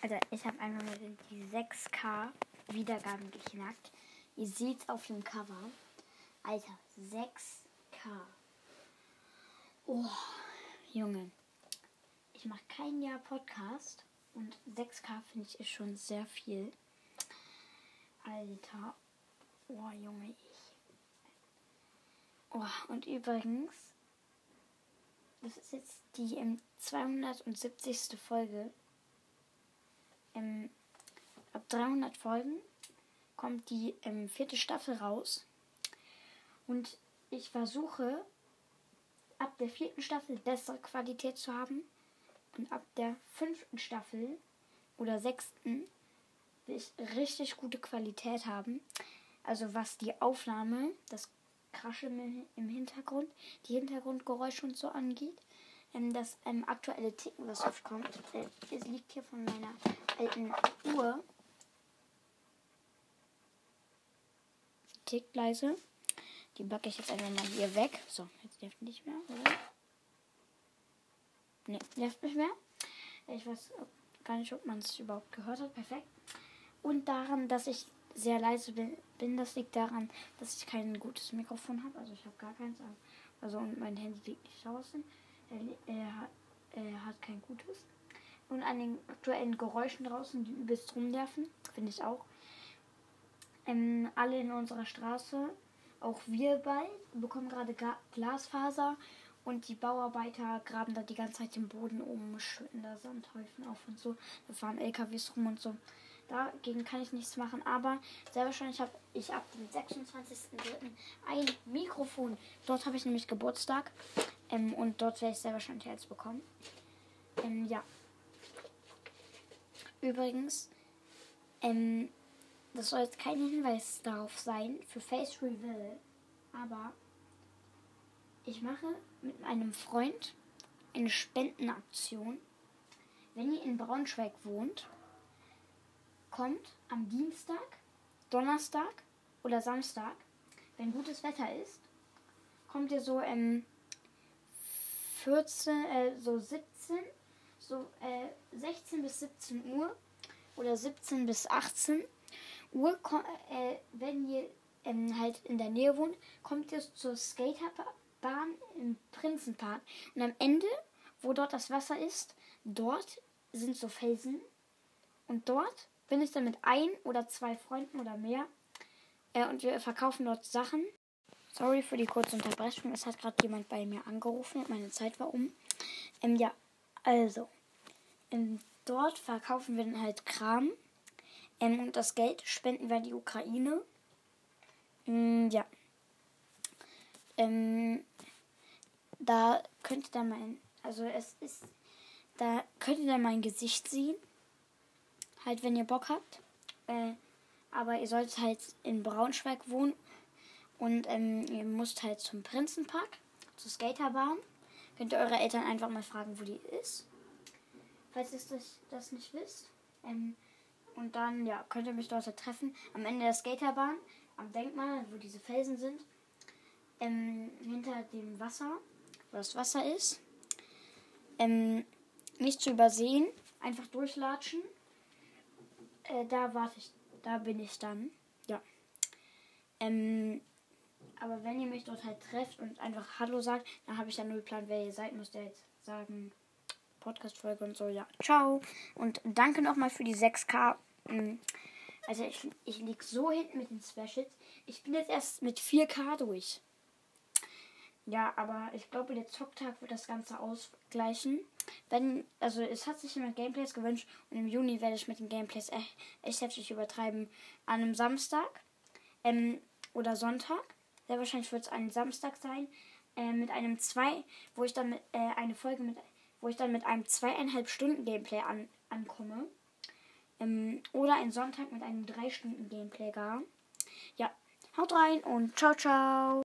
Also ich habe einfach mal die 6K Wiedergaben geknackt. Ihr seht es auf dem Cover. Alter, 6K. Oh, Junge. Ich mache kein Jahr Podcast und 6K finde ich ist schon sehr viel. Alter. Oh, Junge, ich. Oh, und übrigens, das ist jetzt die ähm, 270. Folge. Ähm, ab 300 Folgen kommt die ähm, vierte Staffel raus. Und ich versuche, ab der vierten Staffel bessere Qualität zu haben. Und ab der fünften Staffel oder sechsten will ich richtig gute Qualität haben. Also was die Aufnahme, das Kraschen im Hintergrund, die Hintergrundgeräusche und so angeht. Ähm, das ähm, aktuelle Ticken, was oft kommt, äh, es liegt hier von meiner alten Uhr. Tickt leise. Die backe ich jetzt einfach mal hier weg. So, jetzt nervt nicht mehr, oder? Ne, nervt nicht mehr. Ich weiß gar nicht, ob man es überhaupt gehört hat. Perfekt. Und daran, dass ich sehr leise bin, das liegt daran, dass ich kein gutes Mikrofon habe. Also ich habe gar keins. Also und mein Handy liegt nicht draußen. Er, er, er hat kein gutes. Und an den aktuellen Geräuschen draußen, die übelst rumnerven, finde ich auch. Ähm, alle in unserer Straße, auch wir bald, bekommen gerade Glasfaser und die Bauarbeiter graben da die ganze Zeit den Boden um, schütten da Sandhäufen auf und so. Da fahren LKWs rum und so. Dagegen kann ich nichts machen, aber sehr wahrscheinlich habe ich ab dem 26.03. ein Mikrofon. Dort habe ich nämlich Geburtstag ähm, und dort werde ich sehr wahrscheinlich jetzt bekommen. Ähm, ja. Übrigens, ähm, das soll jetzt kein Hinweis darauf sein für Face Reveal, aber ich mache mit meinem Freund eine Spendenaktion. Wenn ihr in Braunschweig wohnt, kommt am Dienstag, Donnerstag oder Samstag, wenn gutes Wetter ist, kommt ihr so ähm, 14, äh, so 17, so äh, 16 bis 17 Uhr oder 17 bis 18 Uhr, äh, wenn ihr ähm, halt in der Nähe wohnt, kommt ihr zur Skaterbahn im Prinzenpark. Und am Ende, wo dort das Wasser ist, dort sind so Felsen. Und dort bin ich dann mit ein oder zwei Freunden oder mehr. Äh, und wir verkaufen dort Sachen. Sorry für die kurze Unterbrechung. Es hat gerade jemand bei mir angerufen und meine Zeit war um. Ähm, ja, also. Ähm, dort verkaufen wir dann halt Kram. Ähm, und das Geld spenden wir an die Ukraine. Ähm, ja. Ähm, da könnte dann mein. Also es ist. Da könnte dann mein Gesicht sehen. Halt, wenn ihr Bock habt. Äh, aber ihr solltet halt in Braunschweig wohnen. Und ähm, ihr müsst halt zum Prinzenpark, zur Skaterbahn. Könnt ihr eure Eltern einfach mal fragen, wo die ist. Falls ihr das, das nicht wisst. Ähm, und dann, ja, könnt ihr mich dort treffen. Am Ende der Skaterbahn, am Denkmal, wo diese Felsen sind. Ähm, hinter dem Wasser, wo das Wasser ist. Ähm, nicht zu übersehen. Einfach durchlatschen äh, da warte ich, da bin ich dann. Ja. Ähm, aber wenn ihr mich dort halt trefft und einfach Hallo sagt, dann habe ich ja null Plan, wer ihr seid, müsst ihr jetzt sagen. Podcast-Folge und so, ja. Ciao. Und danke nochmal für die 6K. Mm, also ich, ich liege so hinten mit den Specials. Ich bin jetzt erst mit 4K durch. Ja, aber ich glaube, der Zocktag wird das Ganze ausgleichen. Wenn, also es hat sich jemand Gameplays gewünscht und im Juni werde ich mit den Gameplays echt, echt heftig übertreiben. An einem Samstag ähm, oder Sonntag. Sehr wahrscheinlich wird es ein Samstag sein. Äh, mit einem zwei, wo ich dann äh, eine Folge mit, wo ich dann mit einem zweieinhalb Stunden Gameplay an, ankomme. Ähm, oder ein Sonntag mit einem drei Stunden Gameplay gar. Ja, haut rein und ciao, ciao.